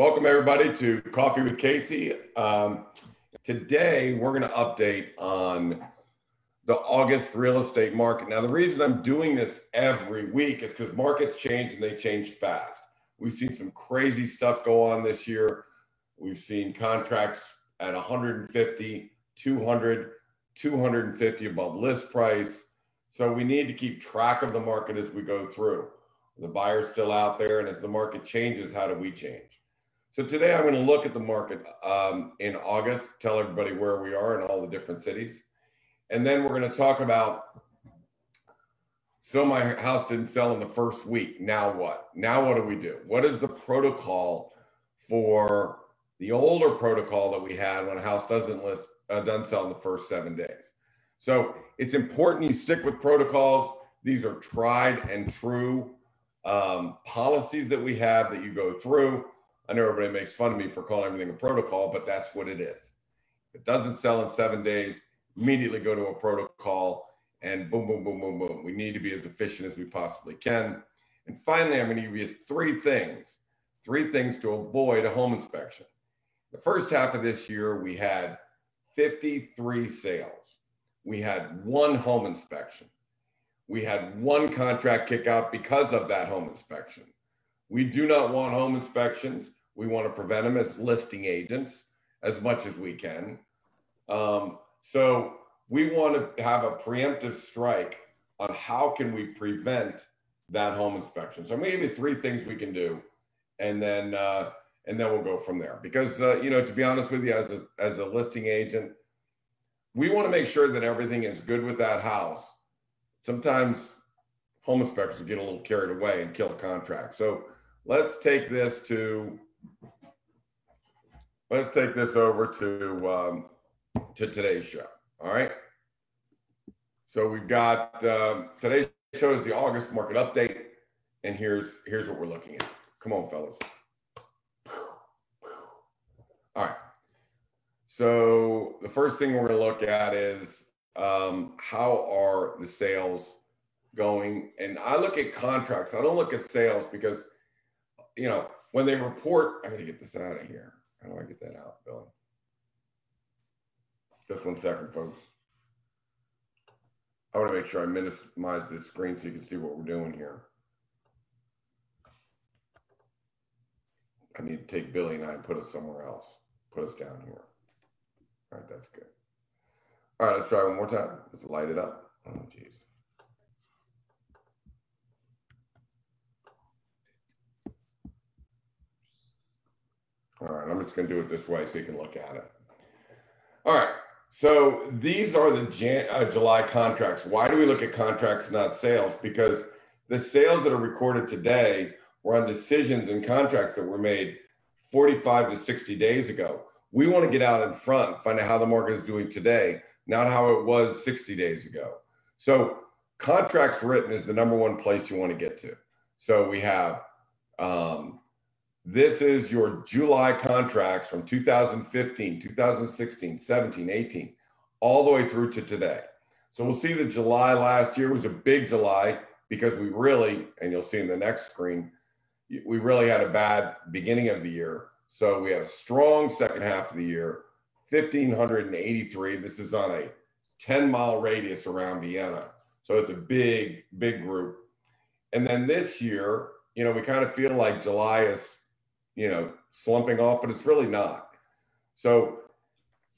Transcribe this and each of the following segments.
Welcome, everybody, to Coffee with Casey. Um, today, we're going to update on the August real estate market. Now, the reason I'm doing this every week is because markets change and they change fast. We've seen some crazy stuff go on this year. We've seen contracts at 150, 200, 250 above list price. So we need to keep track of the market as we go through. The buyer's still out there, and as the market changes, how do we change? So today I'm going to look at the market um, in August, tell everybody where we are in all the different cities. And then we're going to talk about so my house didn't sell in the first week. Now what? Now what do we do? What is the protocol for the older protocol that we had when a house doesn't list uh, doesn't sell in the first seven days? So it's important you stick with protocols. These are tried and true um, policies that we have that you go through. I know everybody makes fun of me for calling everything a protocol, but that's what it is. If it doesn't sell in seven days, immediately go to a protocol and boom, boom, boom, boom, boom. We need to be as efficient as we possibly can. And finally, I'm going to give you three things, three things to avoid a home inspection. The first half of this year, we had 53 sales. We had one home inspection. We had one contract kick out because of that home inspection. We do not want home inspections. We want to prevent them as listing agents as much as we can. Um, so we want to have a preemptive strike on how can we prevent that home inspection. So I'm going to give you three things we can do, and then uh, and then we'll go from there. Because uh, you know, to be honest with you, as a, as a listing agent, we want to make sure that everything is good with that house. Sometimes home inspectors get a little carried away and kill a contract. So let's take this to let's take this over to um, to today's show. All right. So we've got um, today's show is the August market update, and here's here's what we're looking at. Come on, fellas. All right. So the first thing we're going to look at is um, how are the sales going? And I look at contracts. I don't look at sales because, you know, when they report, I'm going to get this out of here. How do I get that out, Billy? Just one second, folks. I want to make sure I minimize this screen so you can see what we're doing here. I need to take Billy and I and put us somewhere else. Put us down here. All right, that's good. All right, let's try one more time. Let's light it up. Oh, jeez. All right, I'm just going to do it this way so you can look at it. All right, so these are the Jan- uh, July contracts. Why do we look at contracts, not sales? Because the sales that are recorded today were on decisions and contracts that were made 45 to 60 days ago. We want to get out in front, find out how the market is doing today, not how it was 60 days ago. So contracts written is the number one place you want to get to. So we have um, this is your July contracts from 2015, 2016, 17, 18, all the way through to today. So we'll see that July last year was a big July because we really, and you'll see in the next screen, we really had a bad beginning of the year. So we had a strong second half of the year, 1,583. This is on a 10 mile radius around Vienna. So it's a big, big group. And then this year, you know, we kind of feel like July is you know, slumping off, but it's really not. So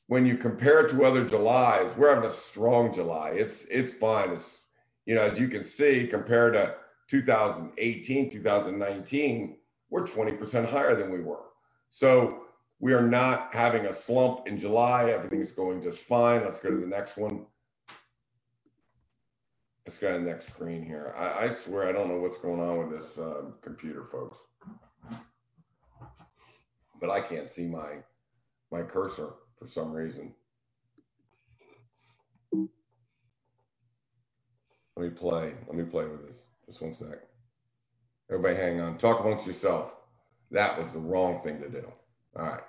when you compare it to other Julys, we're having a strong July. It's it's fine. It's you know, as you can see, compared to 2018, 2019, we're 20% higher than we were. So we are not having a slump in July. Everything's going just fine. Let's go to the next one. Let's go to the next screen here. I, I swear I don't know what's going on with this uh, computer, folks but I can't see my my cursor for some reason. Let me play. Let me play with this. Just one sec. Everybody hang on. Talk amongst yourself. That was the wrong thing to do. All right.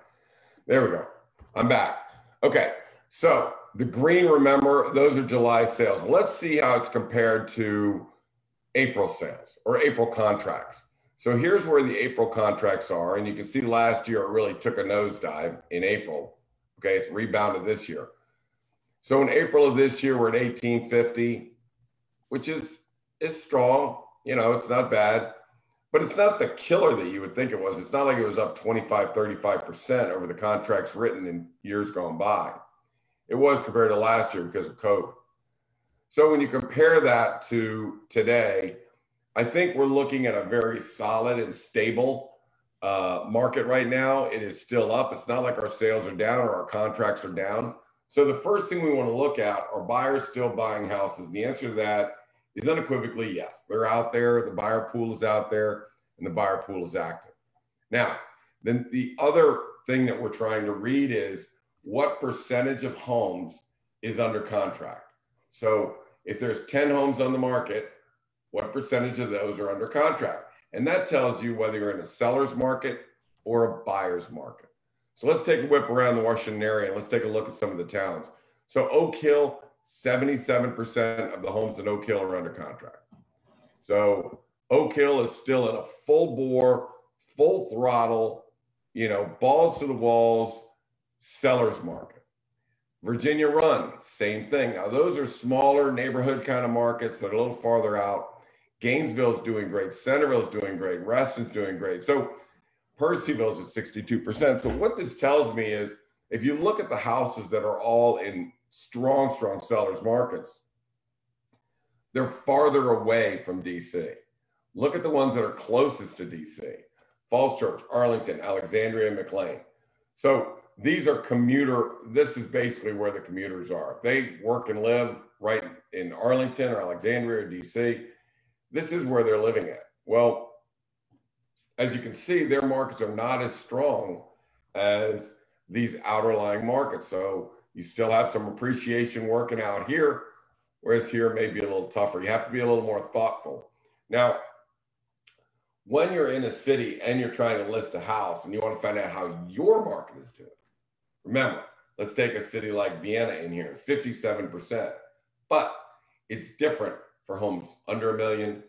There we go. I'm back. Okay. So the green, remember, those are July sales. Let's see how it's compared to April sales or April contracts. So here's where the April contracts are. And you can see last year it really took a nosedive in April. Okay, it's rebounded this year. So in April of this year, we're at 1850, which is is strong. You know, it's not bad, but it's not the killer that you would think it was. It's not like it was up 25, 35% over the contracts written in years gone by. It was compared to last year because of COVID. So when you compare that to today, I think we're looking at a very solid and stable uh, market right now. It is still up. It's not like our sales are down or our contracts are down. So the first thing we want to look at are buyers still buying houses? The answer to that is unequivocally yes. They're out there. The buyer pool is out there, and the buyer pool is active. Now, then the other thing that we're trying to read is what percentage of homes is under contract. So if there's 10 homes on the market, what percentage of those are under contract? And that tells you whether you're in a seller's market or a buyer's market. So let's take a whip around the Washington area and let's take a look at some of the towns. So Oak Hill, 77% of the homes in Oak Hill are under contract. So Oak Hill is still in a full bore, full throttle, you know, balls to the walls, seller's market. Virginia Run, same thing. Now, those are smaller neighborhood kind of markets that are a little farther out. Gainesville's doing great. Centreville's doing great. Reston's doing great. So Purcellville's at 62%. So what this tells me is if you look at the houses that are all in strong, strong sellers markets, they're farther away from DC. Look at the ones that are closest to DC. Falls Church, Arlington, Alexandria, McLean. So these are commuter, this is basically where the commuters are. They work and live right in Arlington or Alexandria or DC, this is where they're living at. Well, as you can see, their markets are not as strong as these outer lying markets. So you still have some appreciation working out here, whereas here may be a little tougher. You have to be a little more thoughtful. Now, when you're in a city and you're trying to list a house and you want to find out how your market is doing, remember, let's take a city like Vienna in here, 57%. But it's different for homes under a million,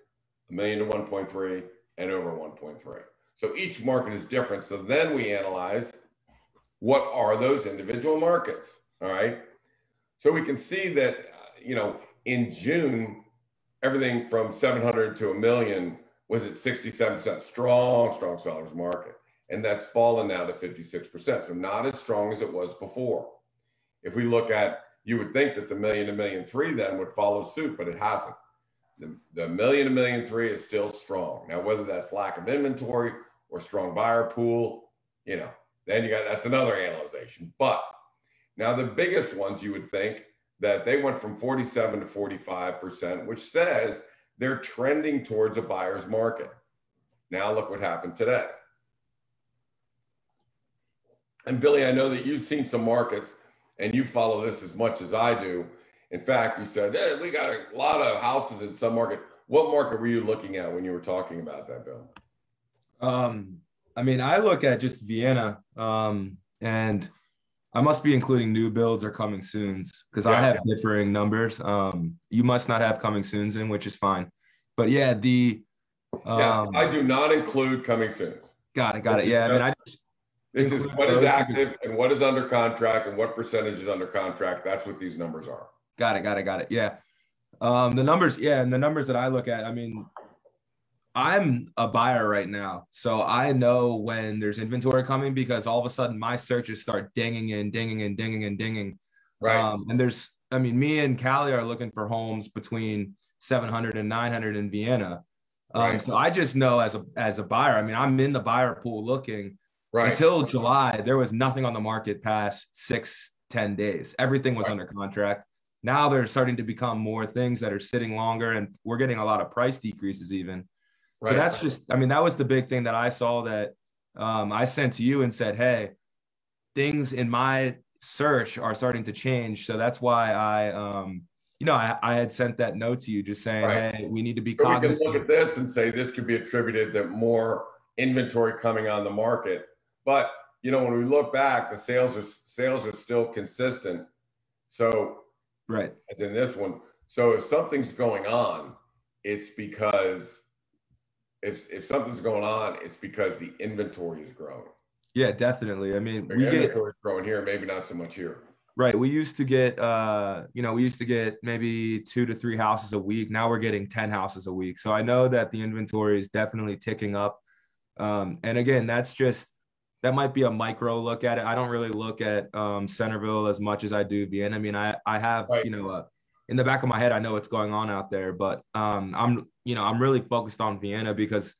a million to 1.3, and over 1.3. So each market is different. So then we analyze what are those individual markets. All right. So we can see that, uh, you know, in June, everything from 700 to a million was at 67%, strong, strong sellers market. And that's fallen now to 56%. So not as strong as it was before. If we look at, you would think that the million to million three then would follow suit, but it hasn't. The, the million to million three is still strong. Now, whether that's lack of inventory or strong buyer pool, you know, then you got that's another analyzation. But now the biggest ones you would think that they went from 47 to 45%, which says they're trending towards a buyer's market. Now look what happened today. And Billy, I know that you've seen some markets and you follow this as much as I do. In fact, you said, hey, we got a lot of houses in some market. What market were you looking at when you were talking about that, Bill? Um, I mean, I look at just Vienna, um, and I must be including new builds or coming soons because yeah, I have differing numbers. Um, you must not have coming soons in, which is fine. But yeah, the um, yeah, I do not include coming soons. Got it, got it. Yeah, I mean, I just this is what is active and what is under contract and what percentage is under contract. That's what these numbers are. Got it. Got it. Got it. Yeah. Um, the numbers, yeah, and the numbers that I look at, I mean, I'm a buyer right now, so I know when there's inventory coming because all of a sudden my searches start dinging and dinging and dinging and dinging. Right. Um, and there's, I mean, me and Callie are looking for homes between 700 and 900 in Vienna. Um, right. So I just know as a as a buyer, I mean, I'm in the buyer pool looking. Right. Until July, there was nothing on the market past six ten days. Everything was right. under contract. Now they're starting to become more things that are sitting longer, and we're getting a lot of price decreases even. Right. So that's just, I mean, that was the big thing that I saw that um, I sent to you and said, hey, things in my search are starting to change. So that's why I, um, you know, I, I had sent that note to you just saying, right. hey, we need to be cognizant. We can look at this and say this could be attributed to more inventory coming on the market. But you know, when we look back, the sales are sales are still consistent. So Right. As in this one. So if something's going on, it's because if if something's going on, it's because the inventory is growing. Yeah, definitely. I mean, we get inventory is growing here, maybe not so much here. right. We used to get, uh, you know, we used to get maybe two to three houses a week. Now we're getting ten houses a week. So I know that the inventory is definitely ticking up. Um, and again, that's just that might be a micro look at it. I don't really look at um, Centreville as much as I do Vienna. I mean, I I have Right. you know uh, in the back of my head, I know what's going on out there, but um, I'm you know I'm really focused on Vienna because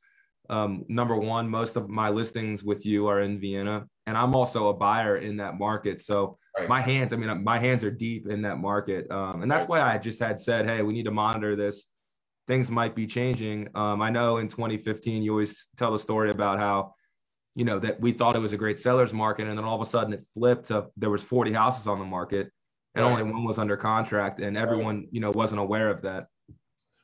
um, number one, most of my listings with you are in Vienna, and I'm also a buyer in that market. So Right. my hands, I mean, my hands are deep in that market, um, and that's why I just had said, hey, we need to monitor this. Things might be changing. Um, I know in 2015, you always tell the story about how you know that we thought it was a great sellers market and then all of a sudden it flipped to there was 40 houses on the market and Right. only one was under contract and everyone you know wasn't aware of that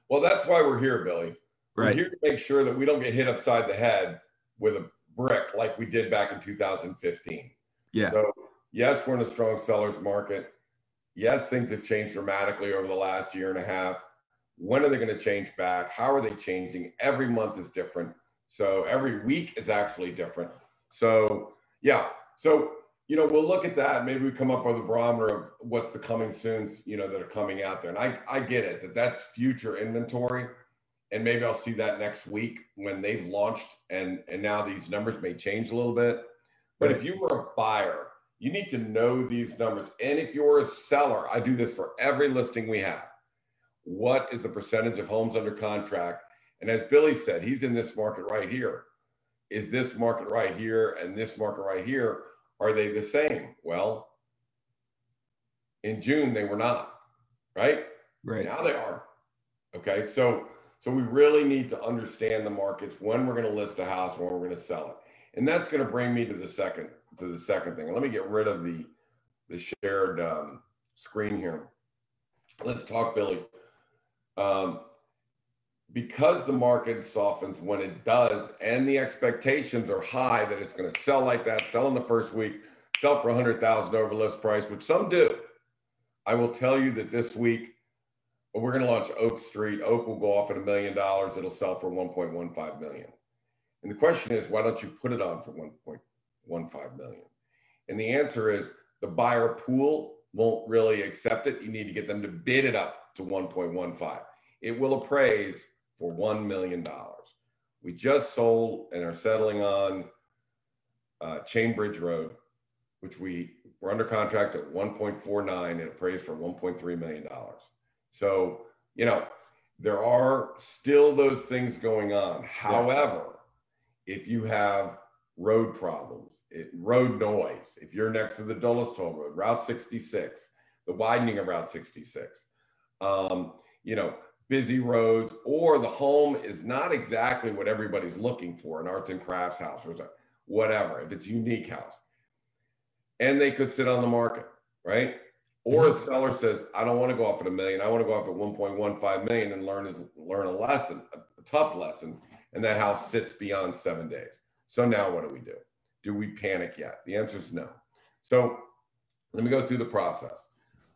Well, that's why we're here, Billy. We're right here to make sure that we don't get hit upside the head with a brick like we did back in 2015. yeah So, yes, we're in a strong seller's market. Yes, things have changed dramatically over the last year and a half. When are they going to change back? How are they changing? Every month is different. So, every week is actually different. So, yeah. So, you know, we'll look at that. Maybe we come up with a barometer of what's the coming soons, you know, that are coming out there. And I, I get it that that's future inventory. And maybe I'll see that next week when they've launched and, and now these numbers may change a little bit. But if you were a buyer, you need to know these numbers. And if you're a seller, I do this for every listing we have. What is the percentage of homes under contract? And as Billy said, he's in this market right here. Is this market right here and this market right here, are they the same? Well, in June, they were not, right? right Now they are. Okay. So so we really need to understand the markets when we're going to list a house, when we're going to sell it. And that's going to bring me to the second to the second thing. Let me get rid of the the shared um, screen here. Let's talk, Billy. Um, because the market softens when it does, and the expectations are high that it's going to sell like that, sell in the first week, sell for a hundred thousand over list price, which some do. I will tell you that this week we're going to launch Oak Street. Oak will go off at a million dollars. It'll sell for 1.15 million. And the question is, why don't you put it on for 1.15 million? And the answer is the buyer pool won't really accept it. You need to get them to bid it up to 1.15. It will appraise for $1 million. We just sold and are settling on uh, Chainbridge Road, which we were under contract at 1.49 and appraised for 1.3 million dollars. So, you know, there are still those things going on. However, if you have road problems, it, road noise, if you're next to the Dulles Toll Road, Route 66, the widening of Route 66, um, you know, busy roads, or the home is not exactly what everybody's looking for, an arts and crafts house or whatever, if it's unique house, and they could sit on the market, right? Or a mm-hmm. seller says, I don't want to go off at a million. I want to go off at 1.15 million and learn is learn a lesson, a, a tough lesson. And that house sits beyond seven days. So now what do we do? Do we panic yet? The answer is no. So let me go through the process.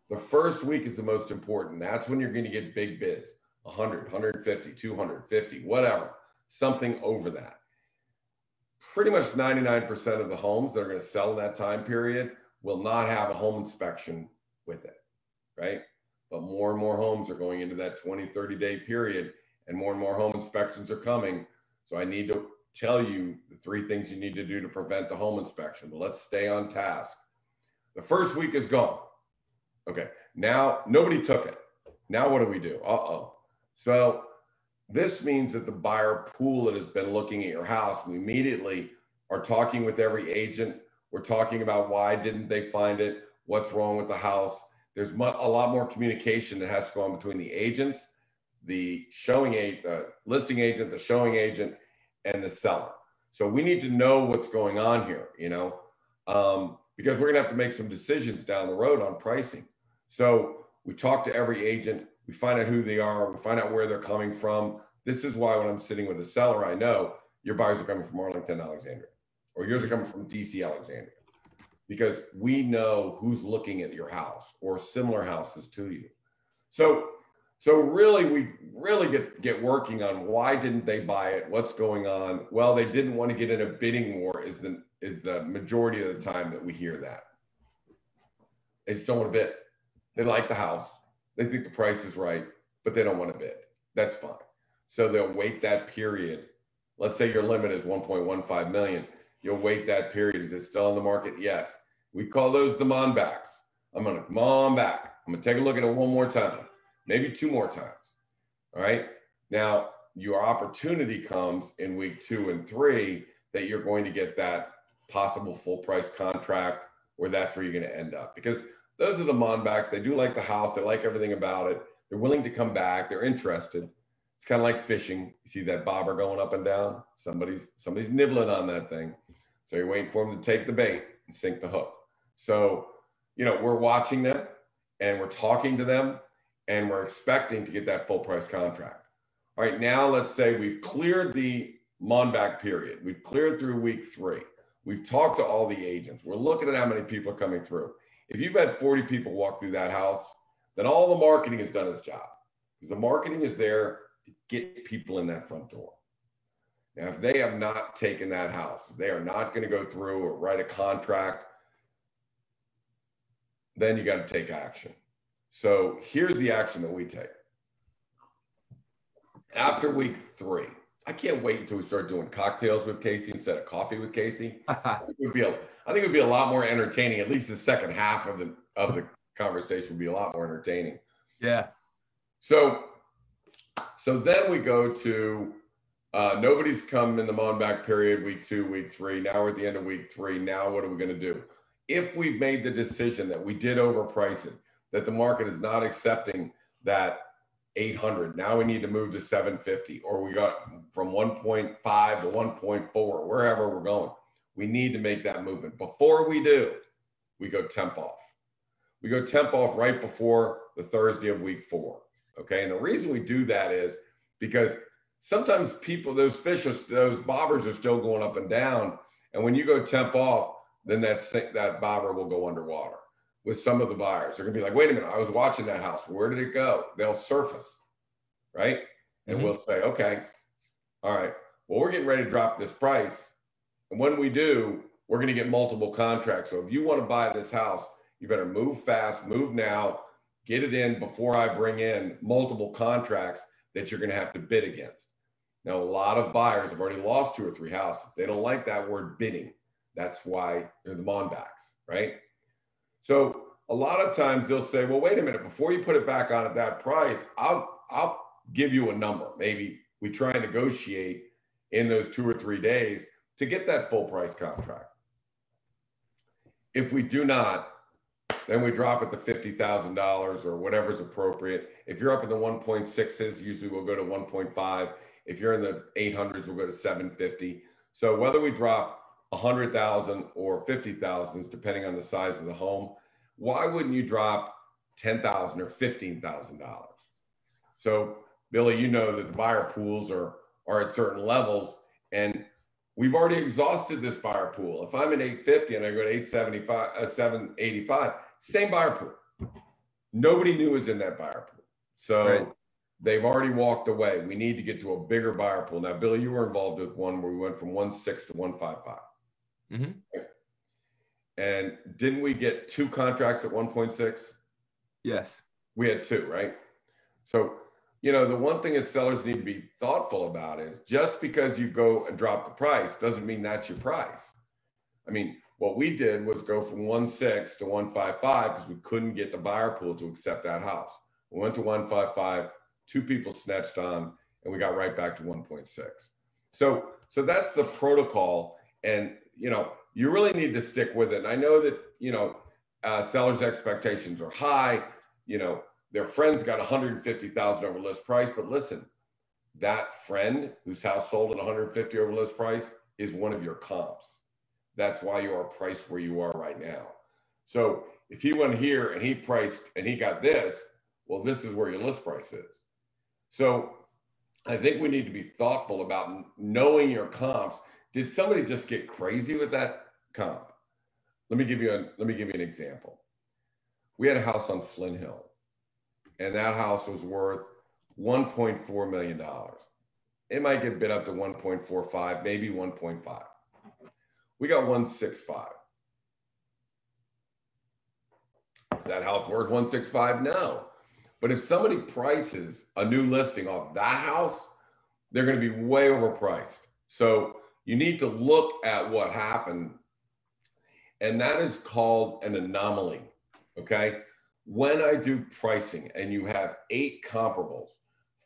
The first week is the most important. That's when you're going to get big bids 100, 150, 250, whatever, something over that. Pretty much 99% of the homes that are going to sell in that time period will not have a home inspection with it, right? But more and more homes are going into that 20, 30 day period, and more and more home inspections are coming. So I need to tell you the three things you need to do to prevent the home inspection. But let's stay on task. The first week is gone. Okay, now nobody took it. Now what do we do? Uh oh. So this means that the buyer pool that has been looking at your house, we immediately are talking with every agent. We're talking about why didn't they find it? What's wrong with the house? There's a lot more communication that has to go on between the agents, the showing agent, uh, listing agent, the showing agent, and the seller. So we need to know what's going on here, you know, um, because we're gonna have to make some decisions down the road on pricing. So we talk to every agent, we find out who they are, we find out where they're coming from. This is why when I'm sitting with a seller, I know your buyers are coming from Arlington, Alexandria, or yours are coming from DC, Alexandria, because we know who's looking at your house or similar houses to you. So So really, we really get get working on why didn't they buy it? What's going on? Well, they didn't want to get in a bidding war. Is the is the majority of the time that we hear that. They just don't want to bid. They like the house. They think the price is right, but they don't want to bid. That's fine. So they'll wait that period. Let's say your limit is 1.15 million. You'll wait that period. Is it still on the market? Yes. We call those the Monbacks. I'm to come on back. I'm to take a look at it one more time maybe two more times. All right. Now, your opportunity comes in week two and three that you're going to get that possible full price contract where that's where you're going to end up because those are the Monbacks. They do like the house. They like everything about it. They're willing to come back. They're interested. It's kind of like fishing. You see that bobber going up and down. Somebody's somebody's nibbling on that thing. So you're waiting for them to take the bait and sink the hook. So, you know, we're watching them and we're talking to them and we're expecting to get that full price contract. All right, now let's say we've cleared the Monback period. We've cleared through week three. We've talked to all the agents. We're looking at how many people are coming through. If you've had 40 people walk through that house, then all the marketing has done its job because the marketing is there to get people in that front door. Now, if they have not taken that house, they are not going to go through or write a contract, then you got to take action. So here's the action that we take. After week three, I can't wait until we start doing cocktails with Casey instead of coffee with Casey. I think it would be a, I think it would be a lot more entertaining. At least the second half of the of the conversation would be a lot more entertaining. Yeah. So, so then we go to uh, nobody's come in the Monback period, week two, week three. Now we're at the end of week three. Now what are we going to do? If we've made the decision that we did overprice it, that the market is not accepting that 800. Now we need to move to 750, or we got from 1.5 to 1.4, wherever we're going. We need to make that movement. Before we do, we go temp off. We go temp off right before the Thursday of week four. Okay. And the reason we do that is because sometimes people, those fishes, those bobbers are still going up and down. And when you go temp off, then that, that bobber will go underwater with some of the buyers. They're gonna be like, wait a minute, I was watching that house. Where did it go? They'll surface, right? And mm-hmm. we'll say, okay, all right, well, we're getting ready to drop this price. And when we do, we're gonna get multiple contracts. So if you want to buy this house, you better move fast, move now, get it in before I bring in multiple contracts that you're gonna have to bid against. Now, a lot of buyers have already lost two or three houses. They don't like that word bidding. That's why they're the Monbacks, right? So a lot of times they'll say, well, wait a minute, before you put it back on at that price, I'll I'll give you a number. Maybe we try and negotiate in those two or three days to get that full price contract. If we do not, then we drop it to fifty thousand dollars or whatever's appropriate. If you're up in the 1.6s, usually we'll go to 1.5. If you're in the 800s, we'll go to 750. So whether we drop 100,000 or 50,000, depending on the size of the home, why wouldn't you drop 10,000 or $15,000? So, Billy, you know that the buyer pools are, are at certain levels and we've already exhausted this buyer pool. If I'm at 850 and I go to 875, uh, 785, same buyer pool. Nobody new is in that buyer pool. So right. they've already walked away. We need to get to a bigger buyer pool. Now, Billy, you were involved with one where we went from 1.6 to 155. Mm-hmm. And didn't we get two contracts at 1.6? Yes. We had two, right? So, you know, the one thing that sellers need to be thoughtful about is just because you go and drop the price doesn't mean that's your price. I mean, what we did was go from 1.6 to 155 because we couldn't get the buyer pool to accept that house. We went to 155, two people snatched on, and we got right back to 1.6. So, so that's the protocol. And you know, you really need to stick with it. And I know that, you know, uh, sellers' expectations are high. You know, their friend's got 150,000 over list price, but listen, that friend whose house sold at 150 over list price is one of your comps. That's why you are priced where you are right now. So if he went here and he priced and he got this, well, this is where your list price is. So I think we need to be thoughtful about knowing your comps did somebody just get crazy with that comp? Let me give you a let me give you an example. We had a house on Flint Hill, and that house was worth 1.4 million dollars. It might get bid up to 1.45, maybe 1.5. We got 165. Is that house worth 165? No. But if somebody prices a new listing off that house, they're going to be way overpriced. So you need to look at what happened. And that is called an anomaly. Okay. When I do pricing and you have eight comparables,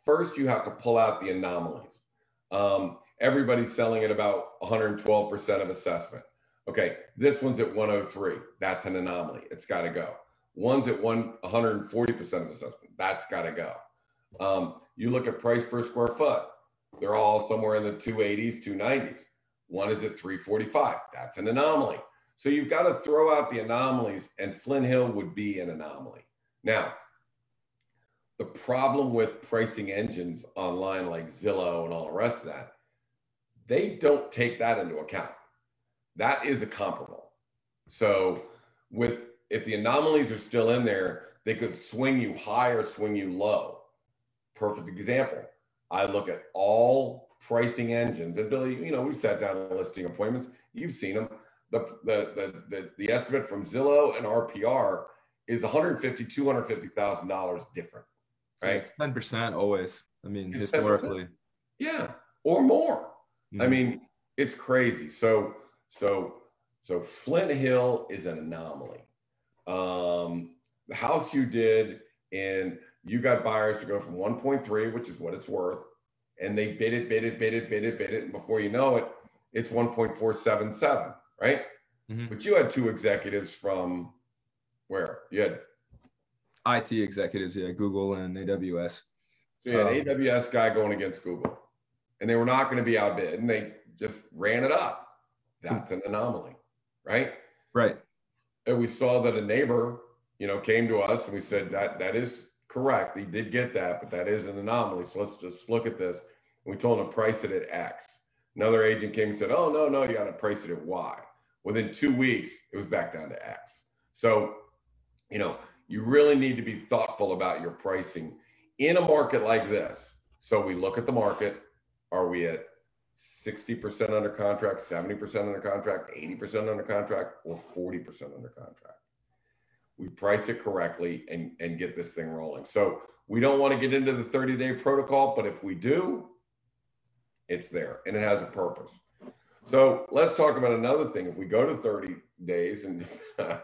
first you have to pull out the anomalies. Um, everybody's selling at about 112% of assessment. Okay, this one's at 103. That's an anomaly. It's got to go. One's at one 140% of assessment. That's got to go. Um, you look at price per square foot. They're all somewhere in the 280s, 290s. One is at 345. That's an anomaly. So you've got to throw out the anomalies, and Flint Hill would be an anomaly. Now, the problem with pricing engines online like Zillow and all the rest of that, they don't take that into account. That is a comparable. So with if the anomalies are still in there, they could swing you high or swing you low. Perfect example. I look at all pricing engines, and Billy, you know, we've sat down in listing appointments. You've seen them. The the the the, the estimate from Zillow and RPR is 150 250 thousand dollars different, right? It's ten percent always. I mean, it's historically. 10%. Yeah, or more. Mm-hmm. I mean, it's crazy. So so so Flint Hill is an anomaly. Um, the house you did and you got buyers to go from 1.3, which is what it's worth, and they bid it, bid it, bid it, bid it, bid it, and before you know it, it's 1.477, right? Mm-hmm. But you had two executives from where? You had IT executives, yeah, Google and AWS. So you had um, AWS guy going against Google, and they were not going to be outbid, and they just ran it up. That's an anomaly, right? Right. And we saw that a neighbor, you know, came to us and we said that that is correct. He did get that, but that is an anomaly. So let's just look at this. We told him to price it at X. Another agent came and said, "Oh no, no, you got to price it at Y." Within two weeks, it was back down to X. So, you know, you really need to be thoughtful about your pricing in a market like this. So we look at the market. Are we at 60% under contract, 70% under contract, 80% under contract, or 40% under contract. We price it correctly and, and get this thing rolling. So we don't want to get into the 30 day protocol, but if we do, it's there and it has a purpose. So let's talk about another thing. If we go to 30 days, and this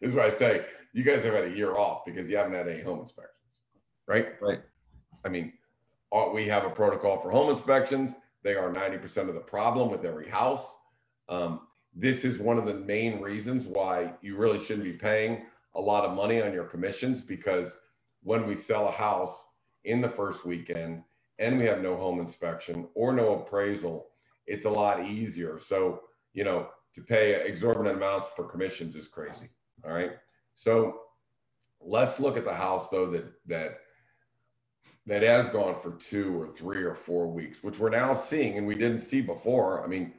is what I say, you guys have had a year off because you haven't had any home inspections, right? Right. I mean, we have a protocol for home inspections they are 90% of the problem with every house. Um, this is one of the main reasons why you really shouldn't be paying a lot of money on your commissions because when we sell a house in the first weekend and we have no home inspection or no appraisal, it's a lot easier. So, you know, to pay exorbitant amounts for commissions is crazy. All right. So let's look at the house though that that that has gone for two or three or four weeks, which we're now seeing and we didn't see before. I mean,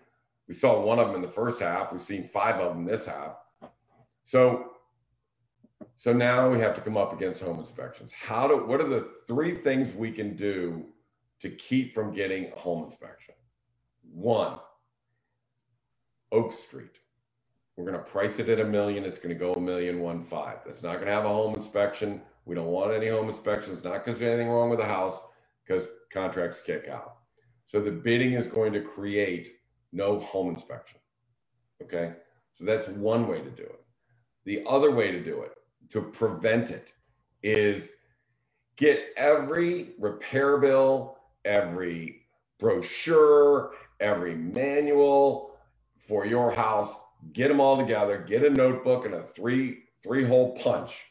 we saw one of them in the first half. We've seen five of them this half. So, so now we have to come up against home inspections. How do? What are the three things we can do to keep from getting a home inspection? One, Oak Street. We're going to price it at a million. It's going to go a million one five. That's not going to have a home inspection. We don't want any home inspections, not because there's anything wrong with the house, because contracts kick out. So the bidding is going to create no home inspection. Okay. So that's one way to do it. The other way to do it, to prevent it, is get every repair bill, every brochure, every manual for your house, get them all together, get a notebook and a three three hole punch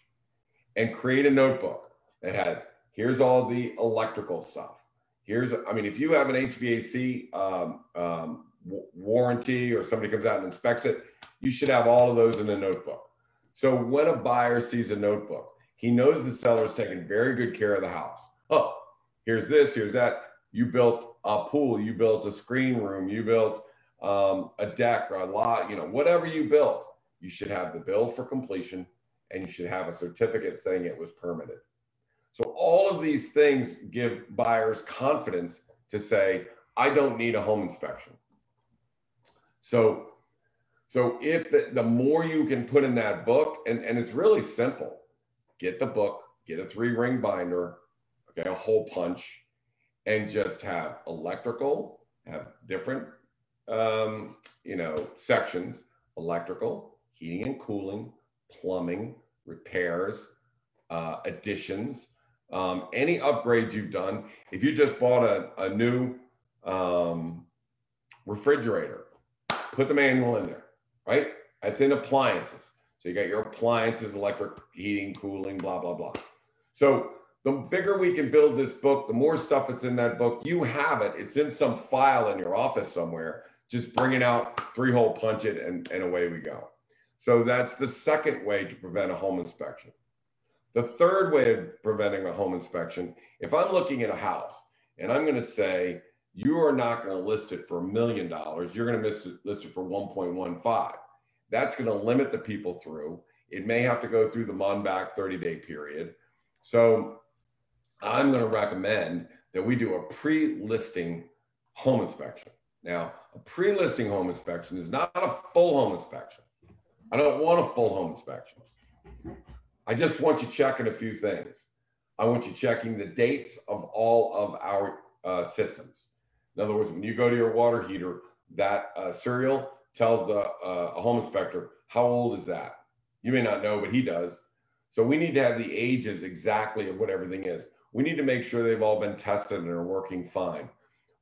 and create a notebook that has here's all the electrical stuff. Here's, I mean, if you have an HVAC um, um, warranty or somebody comes out and inspects it, you should have all of those in a notebook. So when a buyer sees a notebook, he knows the seller is taking very good care of the house. Oh, here's this, here's that. You built a pool, you built a screen room, you built um, a deck or a lot, you know, whatever you built, you should have the bill for completion and you should have a certificate saying it was permitted. So all of these things give buyers confidence to say, I don't need a home inspection. So, so if the, the more you can put in that book, and, and it's really simple, get the book, get a three ring binder, okay, a hole punch, and just have electrical, have different, um, you know, sections, electrical, heating and cooling, plumbing, repairs, uh, additions, um, any upgrades you've done. If you just bought a, a new um, refrigerator, put the manual in there, right? That's in appliances. So you got your appliances, electric heating, cooling, blah, blah, blah. So the bigger we can build this book, the more stuff that's in that book. You have it. It's in some file in your office somewhere. Just bring it out, three hole punch it, and, and away we go. So that's the second way to prevent a home inspection. The third way of preventing a home inspection, if I'm looking at a house and I'm going to say, you are not going to list it for a million dollars, you're going to list it for 1.15. That's going to limit the people through. It may have to go through the Monback 30 day period. So I'm going to recommend that we do a pre listing home inspection. Now, a pre listing home inspection is not a full home inspection. I don't want a full home inspection. I just want you checking a few things. I want you checking the dates of all of our uh, systems. In other words, when you go to your water heater, that uh, serial tells the uh, home inspector how old is that. You may not know, but he does. So we need to have the ages exactly of what everything is. We need to make sure they've all been tested and are working fine.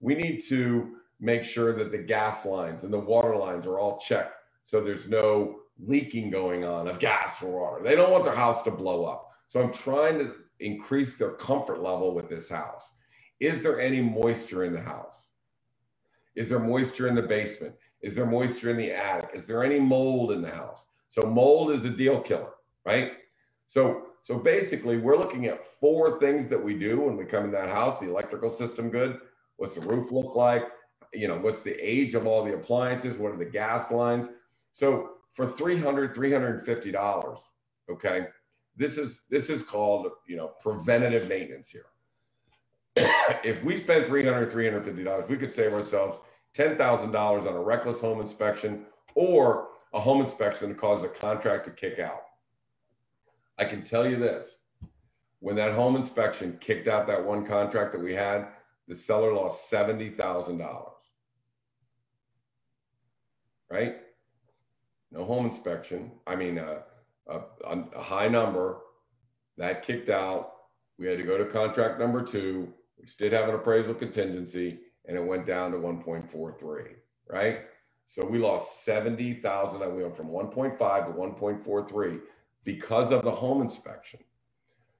We need to make sure that the gas lines and the water lines are all checked so there's no leaking going on of gas or water. They don't want their house to blow up. So I'm trying to increase their comfort level with this house. Is there any moisture in the house? Is there moisture in the basement? Is there moisture in the attic? Is there any mold in the house? So mold is a deal killer, right? So so basically we're looking at four things that we do when we come in that house, the electrical system good, what's the roof look like, you know, what's the age of all the appliances, what are the gas lines? So for 300 $350 okay this is this is called you know preventative maintenance here. If we spend 300 $350 we could save ourselves $10000 on a reckless home inspection or a home inspection that causes a contract to kick out i can tell you this when that home inspection kicked out that one contract that we had the seller lost $70000 right no home inspection. I mean, uh, a, a, high number that kicked out. We had to go to contract number two, which did have an appraisal contingency, and it went down to 1.43, right? So we lost 70,000. We went from 1.5 to 1.43 because of the home inspection.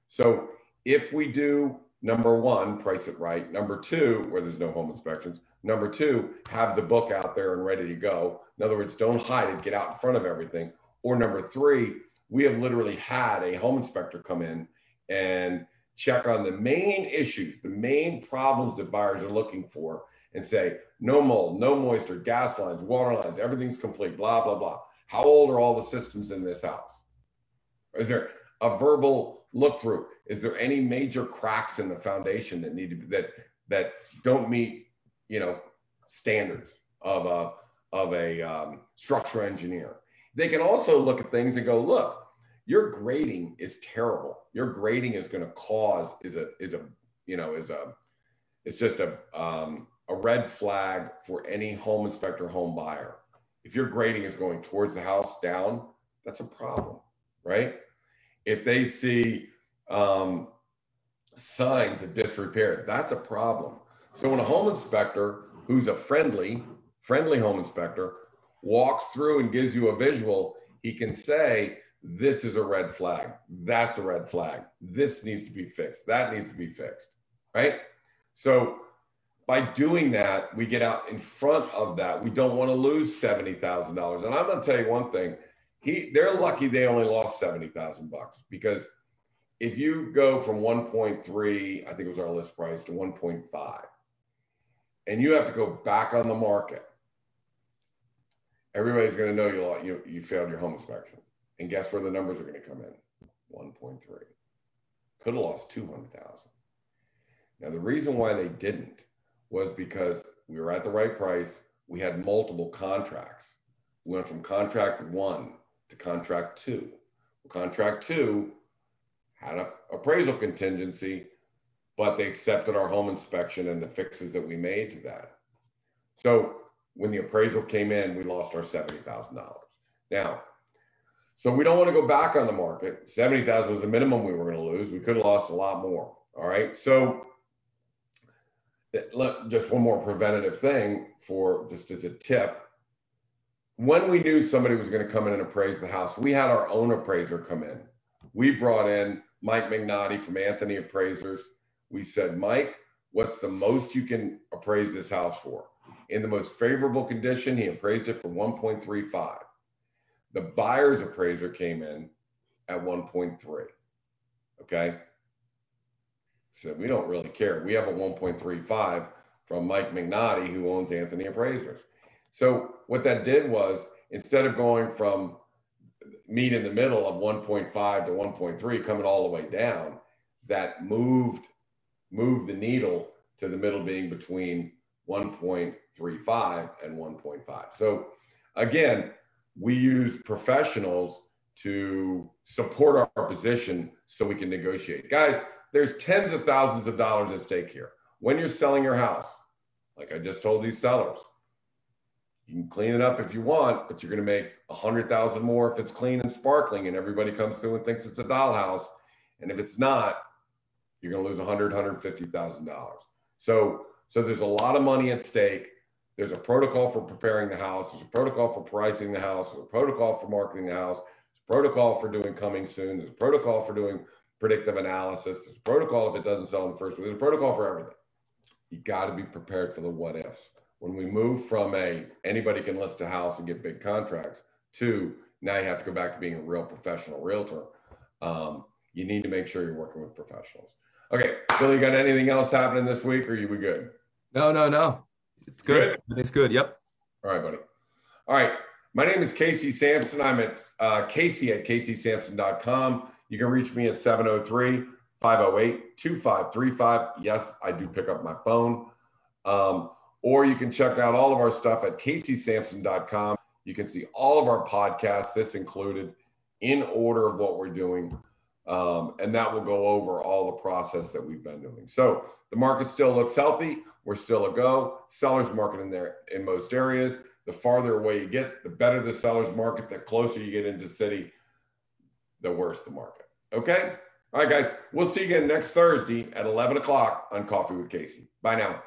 So if we do number one, price it right. Number two, where there's no home inspections. Number two, have the book out there and ready to go. In other words, don't hide it, get out in front of everything. Or number three, we have literally had a home inspector come in and check on the main issues, the main problems that buyers are looking for, and say, no mold, no moisture, gas lines, water lines, everything's complete, blah, blah, blah. How old are all the systems in this house? Is there a verbal look through? Is there any major cracks in the foundation that need to be that that don't meet, you know, standards of a of a um, structural engineer. They can also look at things and go, look, your grading is terrible. Your grading is going to cause is a is a you know is a it's just a um, a red flag for any home inspector, home buyer. If your grading is going towards the house down, that's a problem, right? If they see um, signs of disrepair, that's a problem. So when a home inspector who's a friendly friendly home inspector walks through and gives you a visual, he can say, this is a red flag. That's a red flag. This needs to be fixed. That needs to be fixed. Right. So by doing that, we get out in front of that. We don't want to lose $70,000. And I'm going to tell you one thing. He, they're lucky they only lost 70,000 bucks because if you go from 1.3, I think it was our list price to 1.5, and you have to go back on the market everybody's going to know you, you you failed your home inspection. And guess where the numbers are going to come in? 1.3. Could have lost 200,000. Now, the reason why they didn't was because we were at the right price. We had multiple contracts. We went from contract one to contract two. Contract two had an appraisal contingency, but they accepted our home inspection and the fixes that we made to that. So when the appraisal came in, we lost our $70,000. Now, so we don't want to go back on the market. 70,000 was the minimum we were going to lose. We could have lost a lot more. All right. So just one more preventative thing for just as a tip. When we knew somebody was going to come in and appraise the house, we had our own appraiser come in. We brought in Mike Mignotti from Anthony Appraisers. We said, Mike, what's the most you can appraise this house for? In the most favorable condition, he appraised it for 1.35. The buyer's appraiser came in at 1.3. Okay. So we don't really care. We have a 1.35 from Mike Mignotti, who owns Anthony Appraisers. So what that did was instead of going from meet in the middle of 1.5 to 1.3 coming all the way down, that moved moved the needle to the middle being between 1.35 and 1.5. So again, we use professionals to support our position so we can negotiate. Guys, there's tens of thousands of dollars at stake here. When you're selling your house, like I just told these sellers, you can clean it up if you want, but you're going to make a hundred thousand more if it's clean and sparkling and everybody comes through and thinks it's a dollhouse. And if it's not, you're going to lose a hundred, hundred fifty thousand dollars. So, so there's a lot of money at stake. There's a protocol for preparing the house. There's a protocol for pricing the house. There's a protocol for marketing the house. There's a protocol for doing coming soon. There's a protocol for doing predictive analysis. There's a protocol if it doesn't sell in the first week. There's a protocol for everything. You got to be prepared for the what ifs. When we move from a anybody can list a house and get big contracts to now you have to go back to being a real professional realtor. Um, you need to make sure you're working with professionals. Okay, Billy, you got anything else happening this week, or are you we good? No, no, no. It's good. good. It's good. Yep. All right, buddy. All right. My name is Casey Sampson. I'm at uh, Casey at CaseySampson.com. You can reach me at 703 508 2535. Yes, I do pick up my phone. Um, or you can check out all of our stuff at CaseySampson.com. You can see all of our podcasts, this included, in order of what we're doing. Um, and that will go over all the process that we've been doing. So the market still looks healthy. We're still a go. Sellers market in there in most areas. The farther away you get, the better the sellers market. The closer you get into city, the worse the market. Okay. All right, guys. We'll see you again next Thursday at 11 o'clock on Coffee with Casey. Bye now.